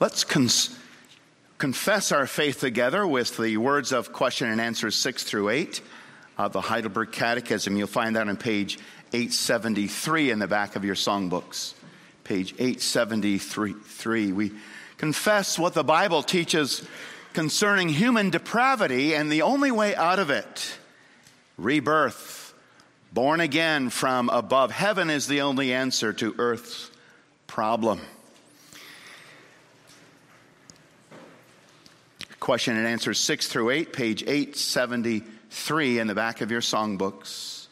Let's cons- confess our faith together with the words of question and answers 6 through 8 of the Heidelberg Catechism. You'll find that on page 873 in the back of your songbooks. Page 873. We confess what the Bible teaches concerning human depravity and the only way out of it rebirth, born again from above. Heaven is the only answer to earth's problem. Question and answer 6 through 8, page 873 in the back of your songbooks.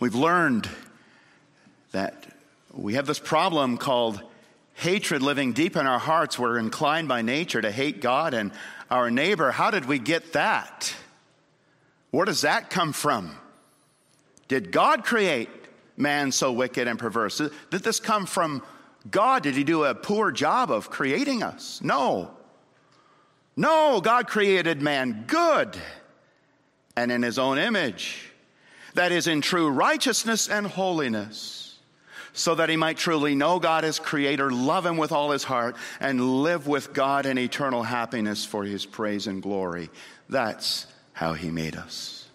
We've learned that we have this problem called hatred living deep in our hearts. We're inclined by nature to hate God and our neighbor. How did we get that? Where does that come from? Did God create man so wicked and perverse? Did this come from God, did he do a poor job of creating us? No. No, God created man good and in his own image. That is, in true righteousness and holiness, so that he might truly know God as creator, love him with all his heart, and live with God in eternal happiness for his praise and glory. That's how he made us.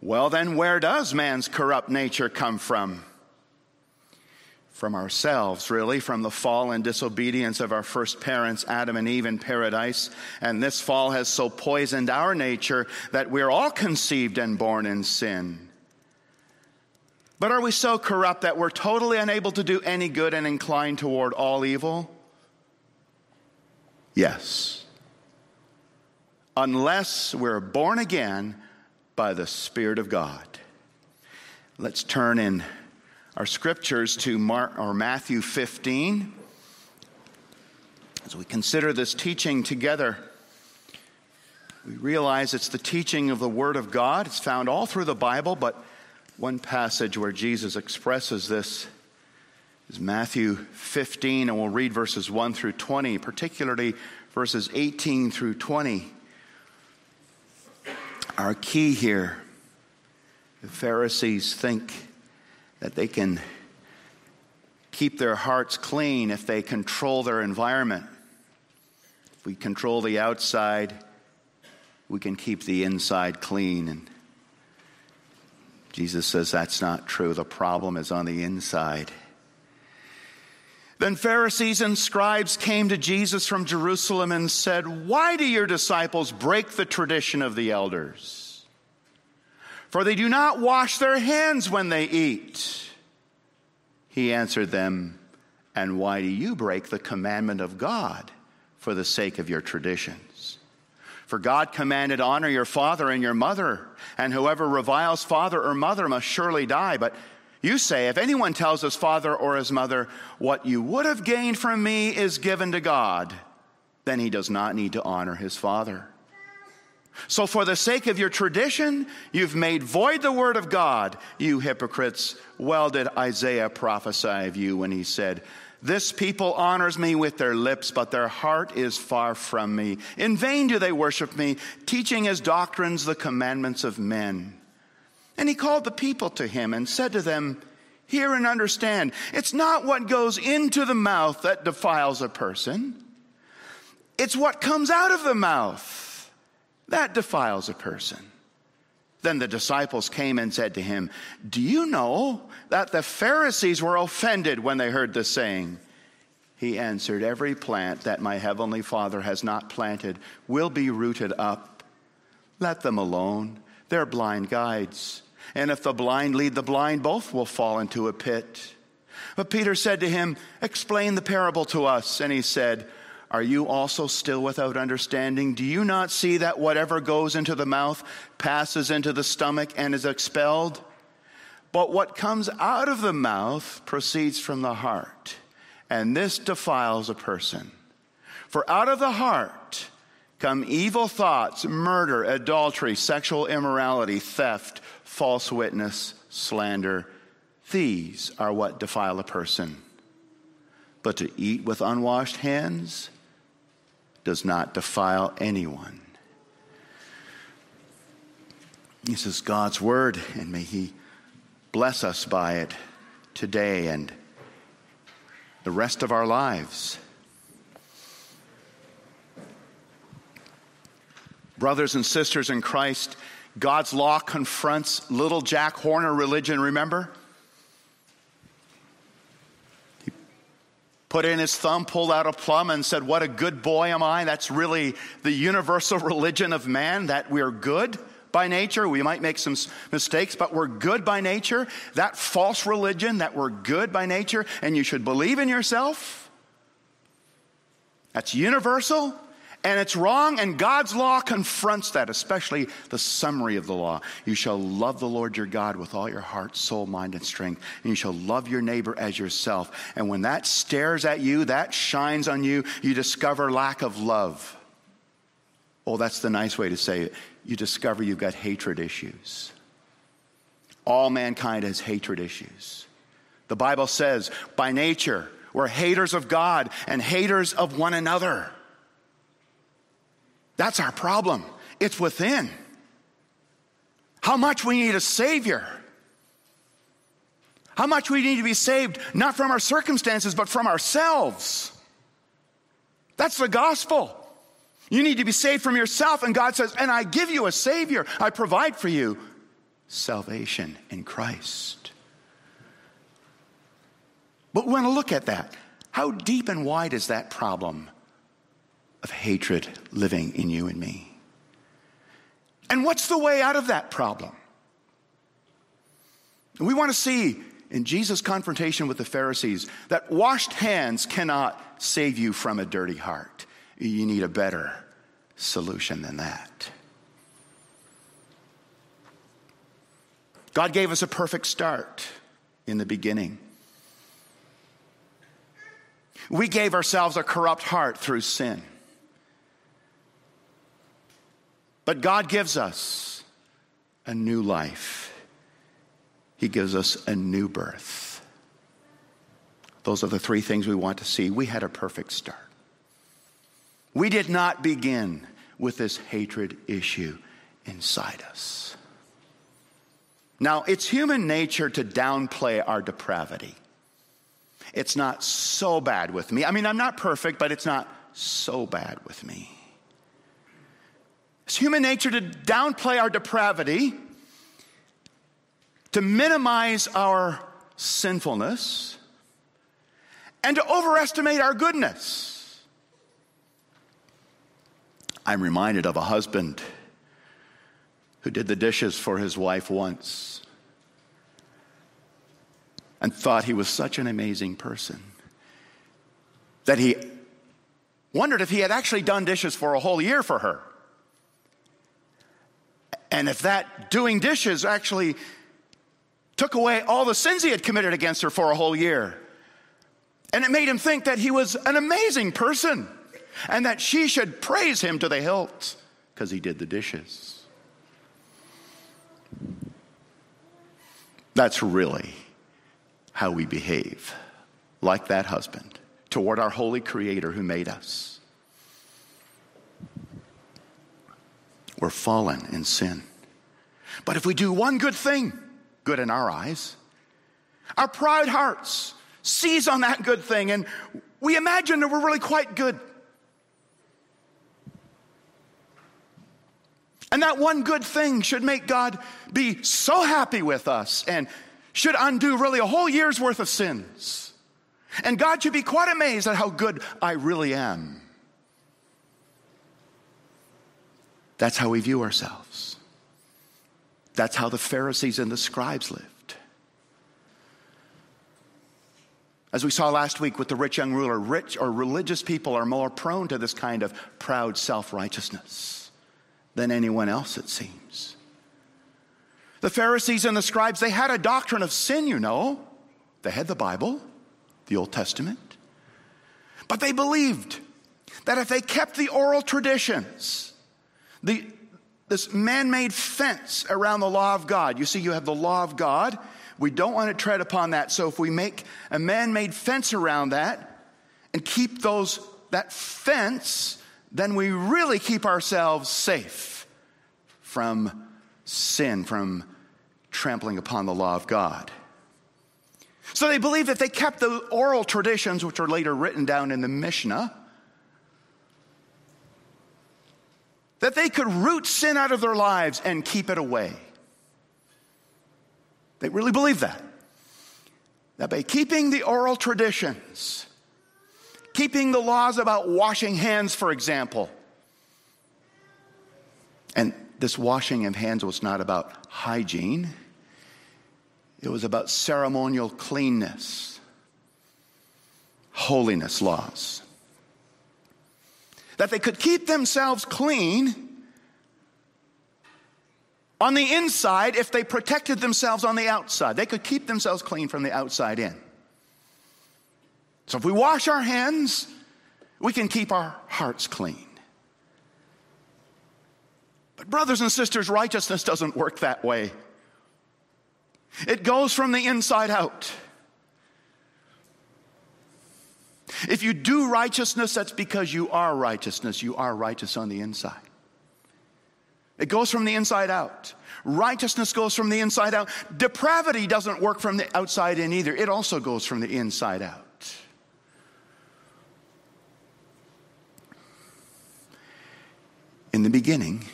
Well, then, where does man's corrupt nature come from? From ourselves, really, from the fall and disobedience of our first parents, Adam and Eve, in paradise. And this fall has so poisoned our nature that we're all conceived and born in sin. But are we so corrupt that we're totally unable to do any good and inclined toward all evil? Yes. Unless we're born again by the Spirit of God. Let's turn in our scriptures to Mark, or Matthew 15. As we consider this teaching together, we realize it's the teaching of the Word of God. It's found all through the Bible, but one passage where Jesus expresses this is Matthew 15, and we'll read verses 1 through 20, particularly verses 18 through 20. Our key here the Pharisees think that they can keep their hearts clean if they control their environment. If we control the outside, we can keep the inside clean. And Jesus says that's not true. The problem is on the inside. Then Pharisees and scribes came to Jesus from Jerusalem and said, Why do your disciples break the tradition of the elders? For they do not wash their hands when they eat. He answered them, And why do you break the commandment of God for the sake of your traditions? For God commanded, Honor your father and your mother, and whoever reviles father or mother must surely die. But you say, If anyone tells his father or his mother, What you would have gained from me is given to God, then he does not need to honor his father. So, for the sake of your tradition, you've made void the word of God, you hypocrites. Well, did Isaiah prophesy of you when he said, This people honors me with their lips, but their heart is far from me. In vain do they worship me, teaching as doctrines the commandments of men. And he called the people to him and said to them, Hear and understand. It's not what goes into the mouth that defiles a person, it's what comes out of the mouth that defiles a person. Then the disciples came and said to him, Do you know that the Pharisees were offended when they heard this saying? He answered, Every plant that my heavenly Father has not planted will be rooted up. Let them alone. They're blind guides. And if the blind lead the blind, both will fall into a pit. But Peter said to him, Explain the parable to us. And he said, are you also still without understanding? Do you not see that whatever goes into the mouth passes into the stomach and is expelled? But what comes out of the mouth proceeds from the heart, and this defiles a person. For out of the heart come evil thoughts, murder, adultery, sexual immorality, theft, false witness, slander. These are what defile a person. But to eat with unwashed hands, does not defile anyone. This is God's word, and may He bless us by it today and the rest of our lives. Brothers and sisters in Christ, God's law confronts little Jack Horner religion, remember? Put in his thumb, pulled out a plum, and said, What a good boy am I. That's really the universal religion of man, that we're good by nature. We might make some mistakes, but we're good by nature. That false religion, that we're good by nature, and you should believe in yourself. That's universal. And it's wrong, and God's law confronts that, especially the summary of the law. You shall love the Lord your God with all your heart, soul, mind, and strength, and you shall love your neighbor as yourself. And when that stares at you, that shines on you, you discover lack of love. Oh, that's the nice way to say it. You discover you've got hatred issues. All mankind has hatred issues. The Bible says, by nature, we're haters of God and haters of one another. That's our problem. It's within. How much we need a Savior. How much we need to be saved, not from our circumstances, but from ourselves. That's the gospel. You need to be saved from yourself, and God says, and I give you a Savior. I provide for you salvation in Christ. But we want to look at that. How deep and wide is that problem? Of hatred living in you and me. And what's the way out of that problem? We want to see in Jesus' confrontation with the Pharisees that washed hands cannot save you from a dirty heart. You need a better solution than that. God gave us a perfect start in the beginning. We gave ourselves a corrupt heart through sin. But God gives us a new life, He gives us a new birth. Those are the three things we want to see. We had a perfect start. We did not begin with this hatred issue inside us. Now, it's human nature to downplay our depravity. It's not so bad with me. I mean, I'm not perfect, but it's not so bad with me. It's human nature to downplay our depravity, to minimize our sinfulness, and to overestimate our goodness. I'm reminded of a husband who did the dishes for his wife once and thought he was such an amazing person that he wondered if he had actually done dishes for a whole year for her. And if that doing dishes actually took away all the sins he had committed against her for a whole year, and it made him think that he was an amazing person and that she should praise him to the hilt because he did the dishes. That's really how we behave, like that husband, toward our holy creator who made us. We're fallen in sin. But if we do one good thing, good in our eyes, our proud hearts seize on that good thing and we imagine that we're really quite good. And that one good thing should make God be so happy with us and should undo really a whole year's worth of sins. And God should be quite amazed at how good I really am. That's how we view ourselves. That's how the Pharisees and the scribes lived. As we saw last week with the rich young ruler, rich or religious people are more prone to this kind of proud self righteousness than anyone else, it seems. The Pharisees and the scribes, they had a doctrine of sin, you know. They had the Bible, the Old Testament. But they believed that if they kept the oral traditions, the, this man made fence around the law of God. You see, you have the law of God. We don't want to tread upon that. So if we make a man made fence around that and keep those, that fence, then we really keep ourselves safe from sin, from trampling upon the law of God. So they believed that they kept the oral traditions, which were later written down in the Mishnah, that they could root sin out of their lives and keep it away. They really believed that. That by keeping the oral traditions, keeping the laws about washing hands, for example, and this washing of hands was not about hygiene, it was about ceremonial cleanness, holiness laws. That they could keep themselves clean on the inside if they protected themselves on the outside. They could keep themselves clean from the outside in. So if we wash our hands, we can keep our hearts clean. But, brothers and sisters, righteousness doesn't work that way. It goes from the inside out. If you do righteousness, that's because you are righteousness. You are righteous on the inside. It goes from the inside out. Righteousness goes from the inside out. Depravity doesn't work from the outside in either, it also goes from the inside out. In the beginning,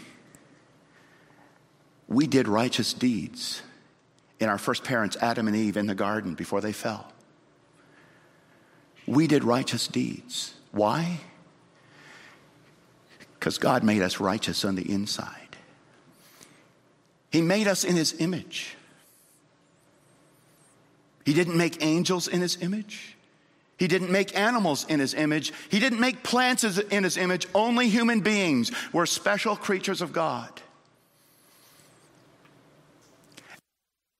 we did righteous deeds in our first parents, Adam and Eve, in the garden before they fell. We did righteous deeds. Why? Because God made us righteous on the inside. He made us in His image. He didn't make angels in His image. He didn't make animals in His image. He didn't make plants in His image. Only human beings were special creatures of God.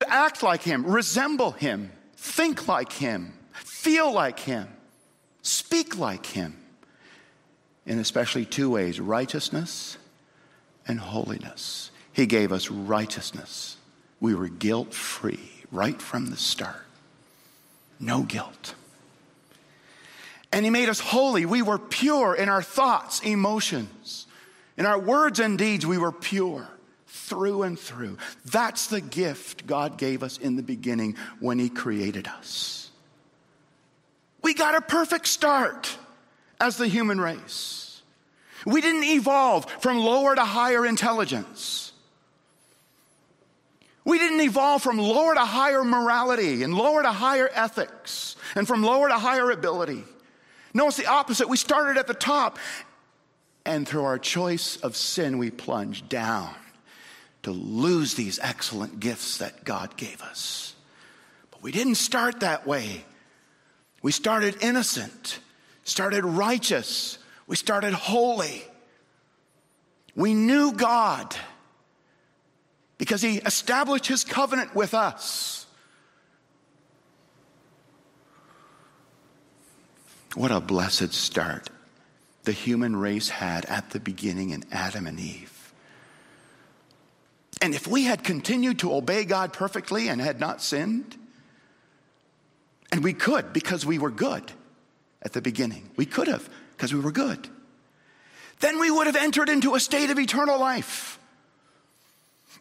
Act like Him, resemble Him, think like Him, feel like Him, speak like Him. In especially two ways righteousness and holiness. He gave us righteousness. We were guilt free right from the start. No guilt. And He made us holy. We were pure in our thoughts, emotions. In our words and deeds, we were pure through and through. That's the gift God gave us in the beginning when He created us. We got a perfect start as the human race. We didn't evolve from lower to higher intelligence. We didn't evolve from lower to higher morality and lower to higher ethics and from lower to higher ability. No, it's the opposite. We started at the top, and through our choice of sin, we plunged down to lose these excellent gifts that God gave us. But we didn't start that way. We started innocent, started righteous, we started holy. We knew God because he established his covenant with us. What a blessed start the human race had at the beginning in Adam and Eve. And if we had continued to obey God perfectly and had not sinned, and we could because we were good at the beginning, we could have because we were good, then we would have entered into a state of eternal life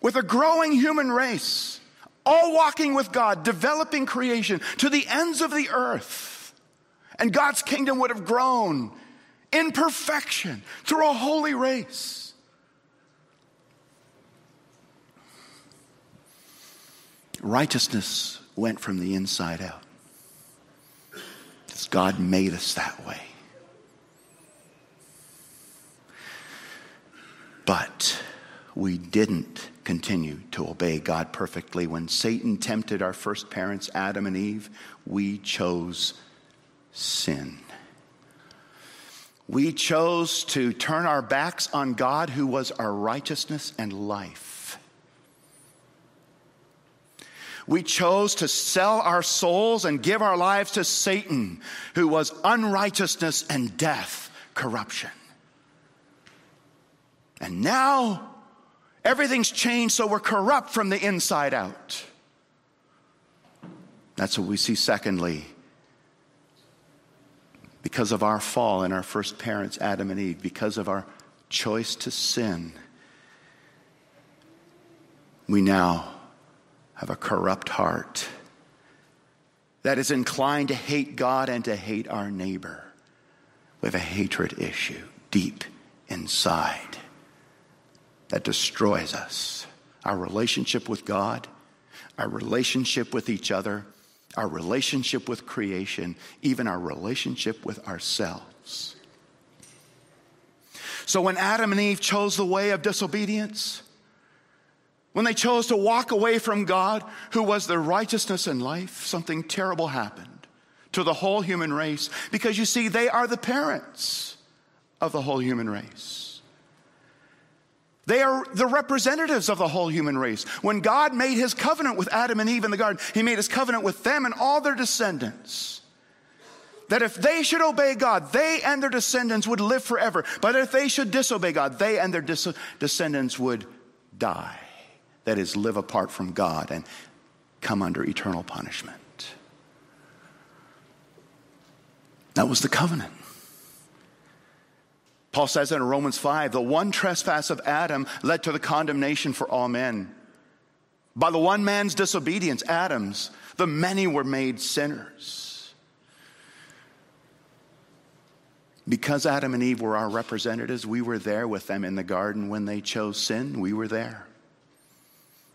with a growing human race, all walking with God, developing creation to the ends of the earth. And God's kingdom would have grown in perfection through a holy race. Righteousness went from the inside out. Because God made us that way. But we didn't continue to obey God perfectly. When Satan tempted our first parents, Adam and Eve, we chose sin. We chose to turn our backs on God, who was our righteousness and life. We chose to sell our souls and give our lives to Satan, who was unrighteousness and death, corruption. And now, Everything's changed, so we're corrupt from the inside out. That's what we see, secondly. Because of our fall in our first parents, Adam and Eve, because of our choice to sin, we now have a corrupt heart that is inclined to hate God and to hate our neighbor. We have a hatred issue deep inside that destroys us. Our relationship with God, our relationship with each other, our relationship with creation, even our relationship with ourselves. So when Adam and Eve chose the way of disobedience, when they chose to walk away from God, who was their righteousness and life, something terrible happened to the whole human race because you see, they are the parents of the whole human race. They are the representatives of the whole human race. When God made his covenant with Adam and Eve in the garden, he made his covenant with them and all their descendants. That if they should obey God, they and their descendants would live forever. But if they should disobey God, they and their dis- descendants would die. That is, live apart from God and come under eternal punishment. That was the covenant. Paul says in Romans 5 the one trespass of Adam led to the condemnation for all men. By the one man's disobedience, Adam's, the many were made sinners. Because Adam and Eve were our representatives, we were there with them in the garden when they chose sin. We were there.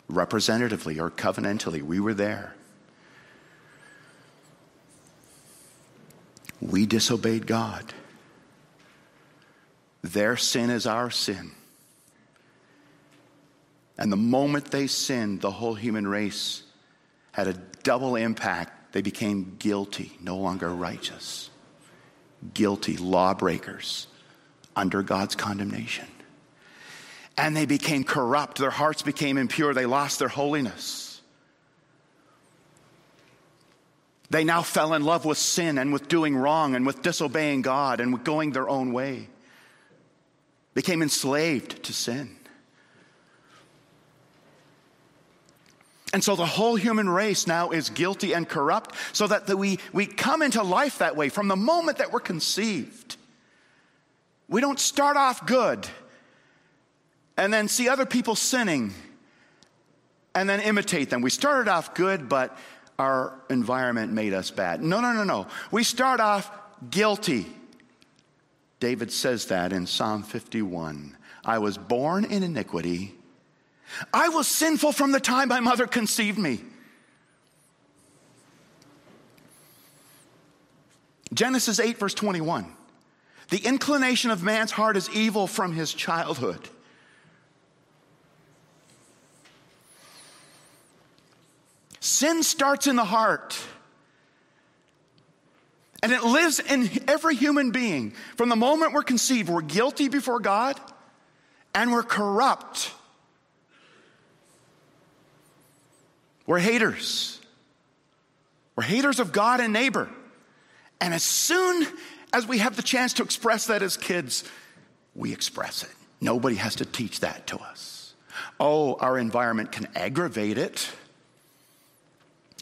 Representatively or covenantally, we were there. We disobeyed God. Their sin is our sin. And the moment they sinned, the whole human race had a double impact. They became guilty, no longer righteous. Guilty lawbreakers under God's condemnation. And they became corrupt. Their hearts became impure. They lost their holiness. They now fell in love with sin and with doing wrong and with disobeying God and with going their own way became enslaved to sin. And so the whole human race now is guilty and corrupt, so that the, we, we come into life that way from the moment that we're conceived. We don't start off good and then see other people sinning and then imitate them. We started off good, but our environment made us bad. No, no, no, no. We start off guilty David says that in Psalm 51. I was born in iniquity. I was sinful from the time my mother conceived me. Genesis 8, verse 21. The inclination of man's heart is evil from his childhood. Sin starts in the heart. And it lives in every human being. From the moment we're conceived, we're guilty before God and we're corrupt. We're haters. We're haters of God and neighbor. And as soon as we have the chance to express that as kids, we express it. Nobody has to teach that to us. Oh, our environment can aggravate it,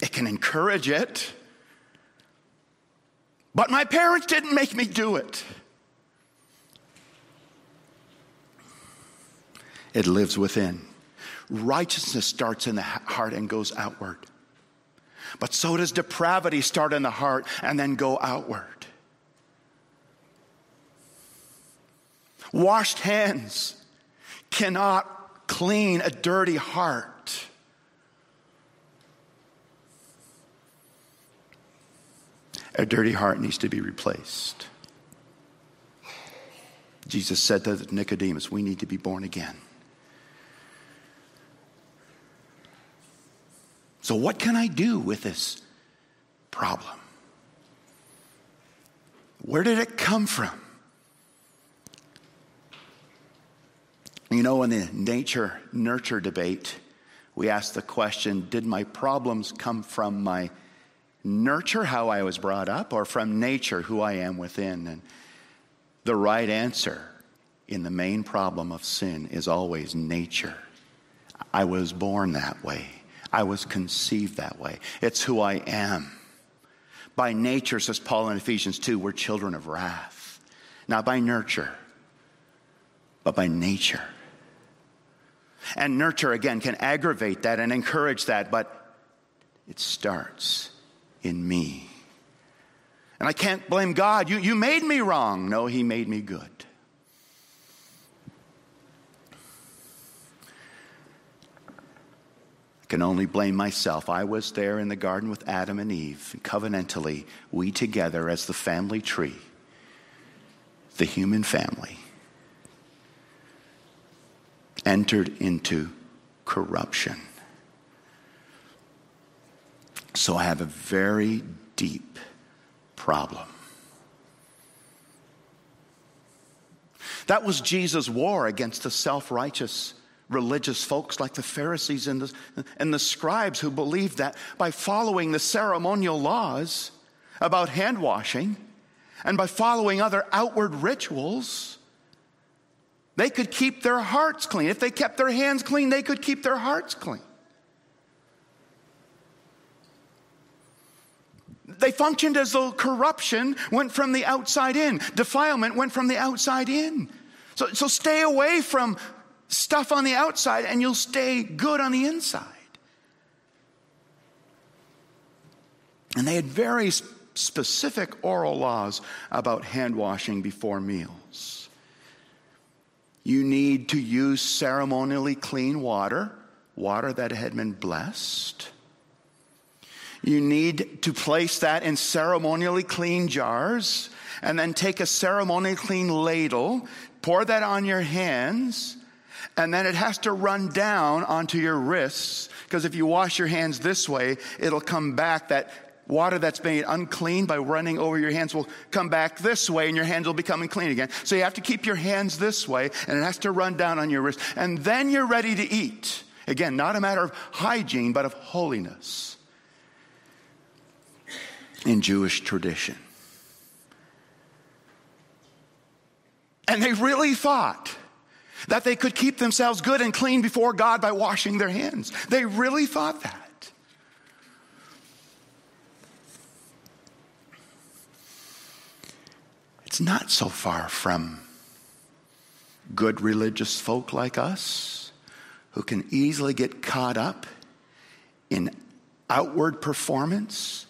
it can encourage it. But my parents didn't make me do it. It lives within. Righteousness starts in the heart and goes outward. But so does depravity start in the heart and then go outward. Washed hands cannot clean a dirty heart. A dirty heart needs to be replaced. Jesus said to Nicodemus, We need to be born again. So, what can I do with this problem? Where did it come from? You know, in the nature nurture debate, we ask the question Did my problems come from my nurture, how I was brought up, or from nature, who I am within? And the right answer in the main problem of sin is always nature. I was born that way. I was conceived that way. It's who I am. By nature, says Paul in Ephesians 2, we're children of wrath. Not by nurture, but by nature. And nurture, again, can aggravate that and encourage that, but it starts in me. And I can't blame God. You, you made me wrong. No, He made me good. I can only blame myself. I was there in the garden with Adam and Eve. Covenantally, we together as the family tree, the human family, entered into corruption. So I have a very deep problem. That was Jesus' war against the self righteous religious folks like the Pharisees and the, and the scribes who believed that by following the ceremonial laws about hand washing and by following other outward rituals, they could keep their hearts clean. If they kept their hands clean, they could keep their hearts clean. They functioned as though corruption went from the outside in, defilement went from the outside in. So, so stay away from stuff on the outside and you'll stay good on the inside. And they had very specific oral laws about hand washing before meals. You need to use ceremonially clean water, water that had been blessed. You need to place that in ceremonially clean jars and then take a ceremonially clean ladle, pour that on your hands, and then it has to run down onto your wrists because if you wash your hands this way, it'll come back. That water that's made unclean by running over your hands will come back this way and your hands will become clean again. So you have to keep your hands this way and it has to run down on your wrist. And then you're ready to eat. Again, not a matter of hygiene, but of holiness in Jewish tradition. And they really thought that they could keep themselves good and clean before God by washing their hands. They really thought that. It's not so far from good religious folk like us who can easily get caught up in outward performance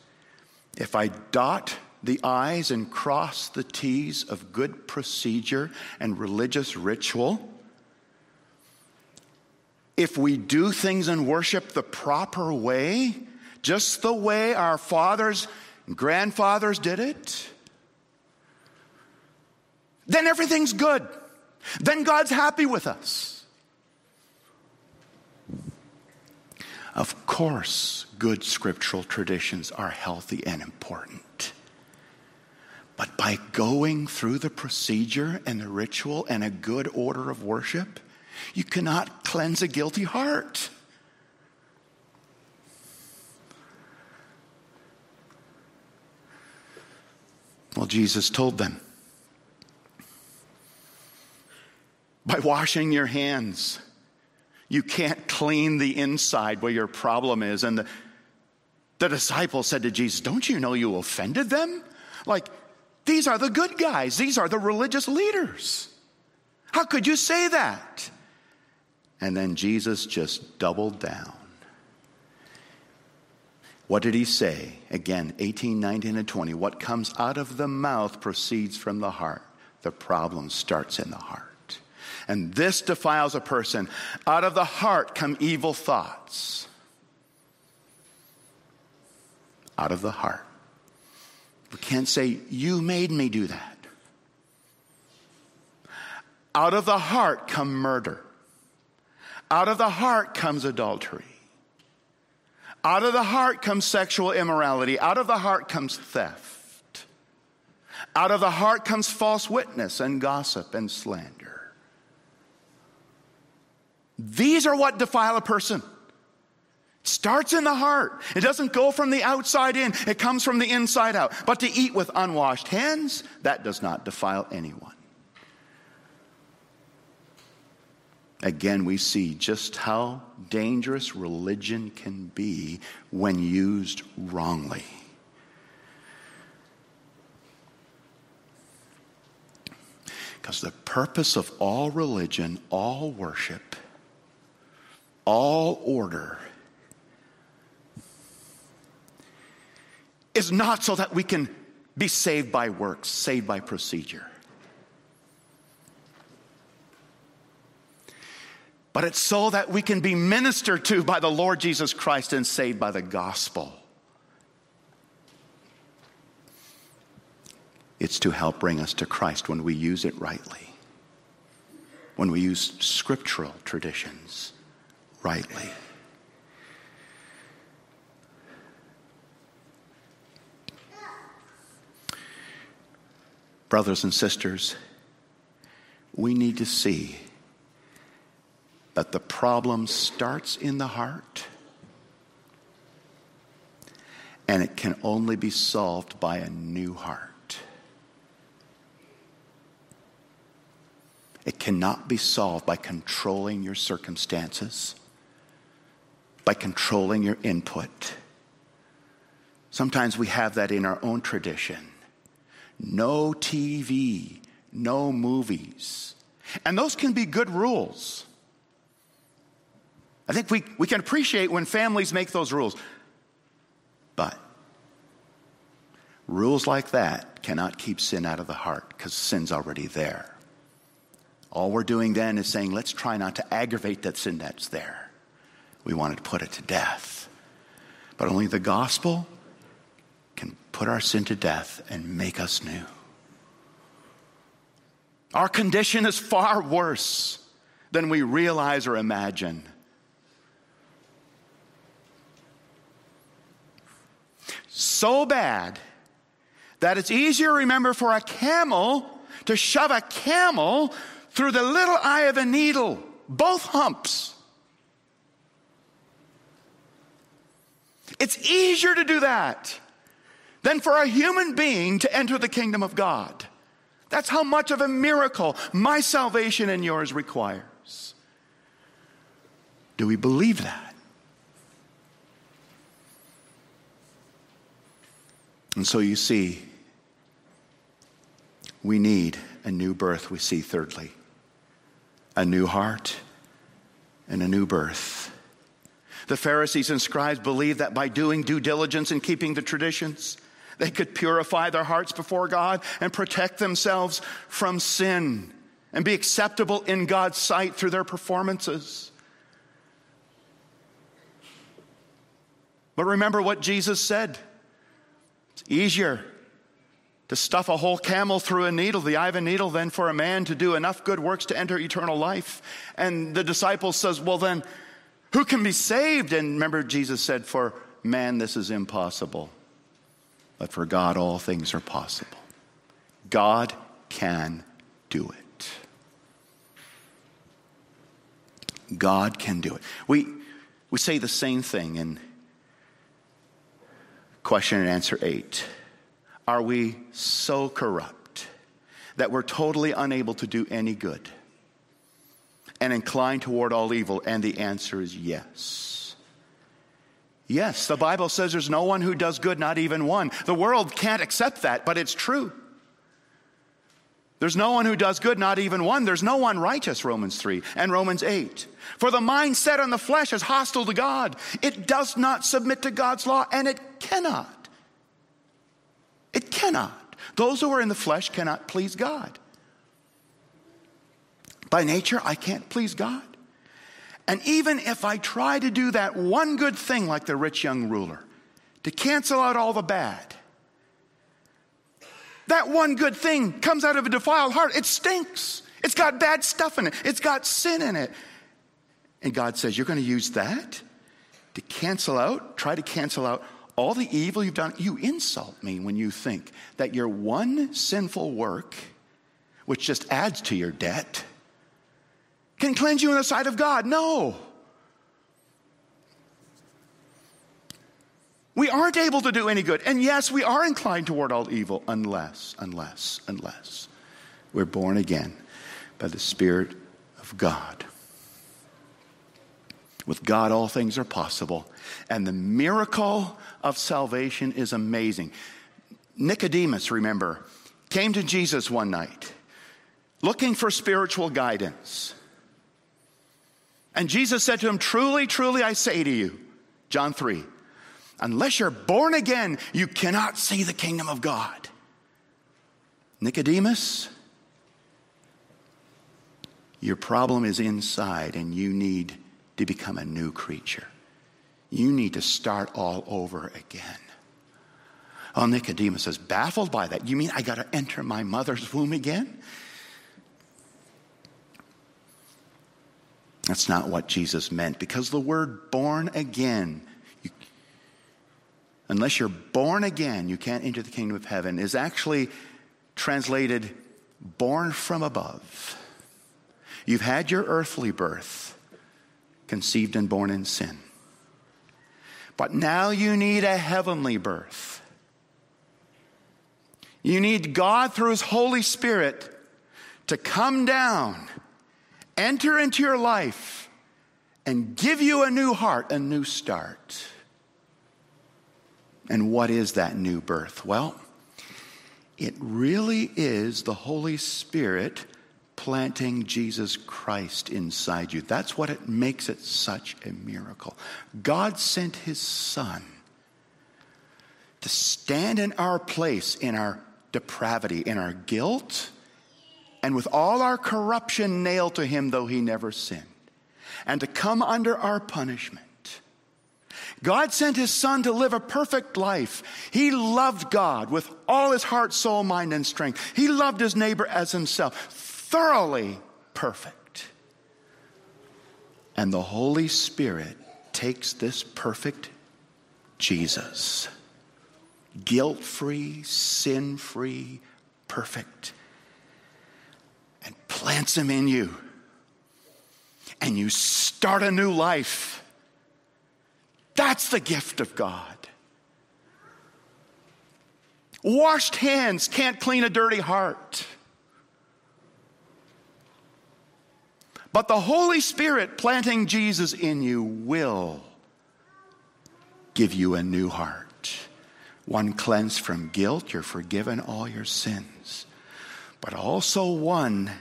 if I dot the I's and cross the T's of good procedure and religious ritual, if we do things in worship the proper way, just the way our fathers and grandfathers did it, then everything's good. Then God's happy with us. Of course, good scriptural traditions are healthy and important. But by going through the procedure and the ritual and a good order of worship, you cannot cleanse a guilty heart. Well, Jesus told them by washing your hands, you can't clean the inside where your problem is. And the, the disciples said to Jesus, Don't you know you offended them? Like, these are the good guys, these are the religious leaders. How could you say that? And then Jesus just doubled down. What did he say? Again, 18, 19, and 20. What comes out of the mouth proceeds from the heart. The problem starts in the heart. And this defiles a person. Out of the heart come evil thoughts out of the heart. We can't say, You made me do that. Out of the heart come murder. Out of the heart comes adultery. Out of the heart comes sexual immorality. Out of the heart comes theft. Out of the heart comes false witness and gossip and slander. These are what defile a person starts in the heart. It doesn't go from the outside in, it comes from the inside out. But to eat with unwashed hands, that does not defile anyone. Again, we see just how dangerous religion can be when used wrongly. Because the purpose of all religion, all worship, all order is not so that we can be saved by works, saved by procedure. But it's so that we can be ministered to by the Lord Jesus Christ and saved by the gospel. It's to help bring us to Christ when we use it rightly, when we use scriptural traditions rightly. Brothers and sisters, we need to see that the problem starts in the heart and it can only be solved by a new heart. It cannot be solved by controlling your circumstances, by controlling your input. Sometimes we have that in our own tradition no TV, no movies. And those can be good rules. I think we, we can appreciate when families make those rules. But rules like that cannot keep sin out of the heart because sin's already there. All we're doing then is saying, let's try not to aggravate that sin that's there. We wanted to put it to death. But only the gospel put our sin to death and make us new. Our condition is far worse than we realize or imagine. So bad that it's easier, remember, for a camel to shove a camel through the little eye of a needle, both humps. It's easier to do that than for a human being to enter the kingdom of God. That's how much of a miracle my salvation and yours requires. Do we believe that? And so you see, we need a new birth, we see thirdly, a new heart and a new birth. The Pharisees and scribes believed that by doing due diligence and keeping the traditions, they could purify their hearts before God and protect themselves from sin and be acceptable in God's sight through their performances. But remember what Jesus said it's easier to stuff a whole camel through a needle, the eye of a needle, than for a man to do enough good works to enter eternal life. And the disciple says, Well, then, who can be saved? And remember, Jesus said, For man, this is impossible. But for God, all things are possible. God can do it. God can do it. We, we say the same thing in question and answer eight. Are we so corrupt that we're totally unable to do any good and inclined toward all evil? And the answer is yes. Yes, the Bible says there's no one who does good, not even one. The world can't accept that, but it's true. There's no one who does good, not even one. There's no one righteous, Romans 3 and Romans 8. For the mind set on the flesh is hostile to God. It does not submit to God's law, and it cannot. It cannot. Those who are in the flesh cannot please God. By nature, I can't please God. And even if I try to do that one good thing like the rich young ruler, to cancel out all the bad, that one good thing comes out of a defiled heart. It stinks. It's got bad stuff in it, it's got sin in it. And God says, You're going to use that to cancel out, try to cancel out all the evil you've done. You insult me when you think that your one sinful work, which just adds to your debt, can cleanse you in the sight of God. No. We aren't able to do any good. And yes, we are inclined toward all evil unless, unless, unless we're born again by the Spirit of God. With God, all things are possible. And the miracle of salvation is amazing. Nicodemus, remember, came to Jesus one night looking for spiritual guidance. And Jesus said to him, Truly, truly, I say to you, John 3, Unless you're born again, you cannot see the kingdom of God. Nicodemus, your problem is inside and you need to become a new creature. You need to start all over again. Oh, Nicodemus is baffled by that. You mean I got to enter my mother's womb again? That's not what Jesus meant because the word born again, you, unless you're born again, you can't enter the kingdom of heaven, is actually translated born from above. You've had your earthly birth, conceived and born in sin. But now you need a heavenly birth. You need God through His Holy Spirit to come down enter into your life and give you a new heart, a new start. And what is that new birth? Well, it really is the Holy Spirit planting Jesus Christ inside you. That's what it makes it such a miracle. God sent his Son to stand in our place, in our depravity, in our guilt, and with all our corruption nailed to him, though he never sinned, and to come under our punishment. God sent his son to live a perfect life. He loved God with all his heart, soul, mind, and strength. He loved his neighbor as himself, thoroughly perfect. And the Holy Spirit takes this perfect Jesus, guilt free, sin free, perfect, and plants him in you. And you start a new life. That's the gift of God. Washed hands can't clean a dirty heart. But the Holy Spirit planting Jesus in you will give you a new heart. One cleansed from guilt, you're forgiven all your sins but also one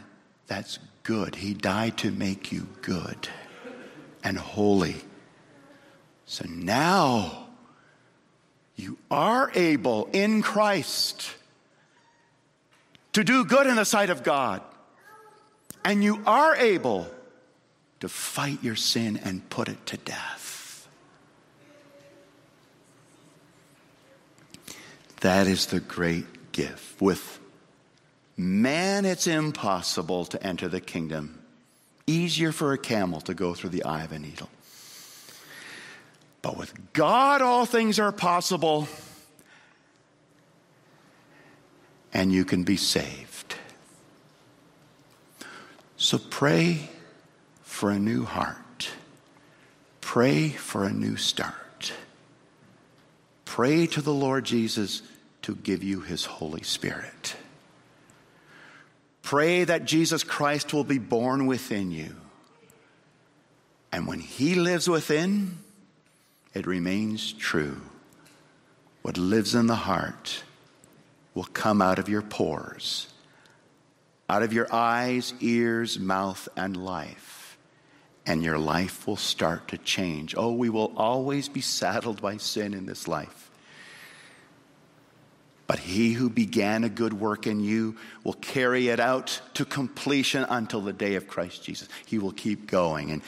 that's good. He died to make you good and holy. So now you are able in Christ to do good in the sight of God. And you are able to fight your sin and put it to death. That is the great gift. With Man, it's impossible to enter the kingdom. Easier for a camel to go through the eye of a needle. But with God, all things are possible, and you can be saved. So pray for a new heart, pray for a new start. Pray to the Lord Jesus to give you his Holy Spirit. Pray that Jesus Christ will be born within you. And when He lives within, it remains true. What lives in the heart will come out of your pores, out of your eyes, ears, mouth, and life. And your life will start to change. Oh, we will always be saddled by sin in this life. But he who began a good work in you will carry it out to completion until the day of Christ Jesus. He will keep going and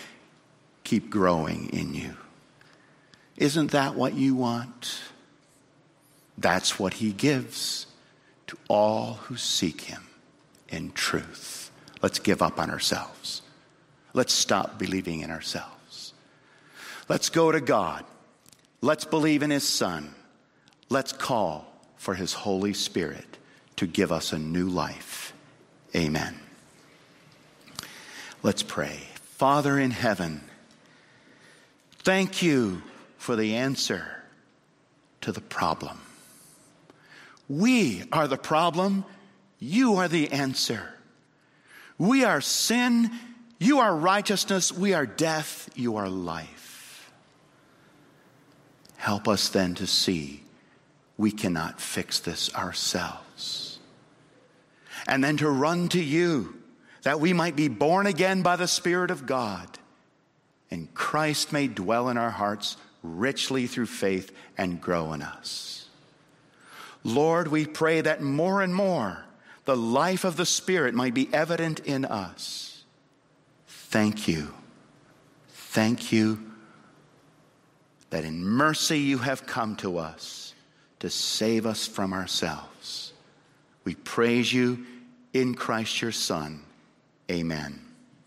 keep growing in you. Isn't that what you want? That's what he gives to all who seek him in truth. Let's give up on ourselves. Let's stop believing in ourselves. Let's go to God. Let's believe in his son. Let's call for His Holy Spirit to give us a new life. Amen. Let's pray. Father in heaven, thank you for the answer to the problem. We are the problem, you are the answer. We are sin, you are righteousness, we are death, you are life. Help us then to see we cannot fix this ourselves. And then to run to you that we might be born again by the Spirit of God and Christ may dwell in our hearts richly through faith and grow in us. Lord, we pray that more and more the life of the Spirit might be evident in us. Thank you. Thank you that in mercy you have come to us to save us from ourselves. We praise you in Christ your Son. Amen.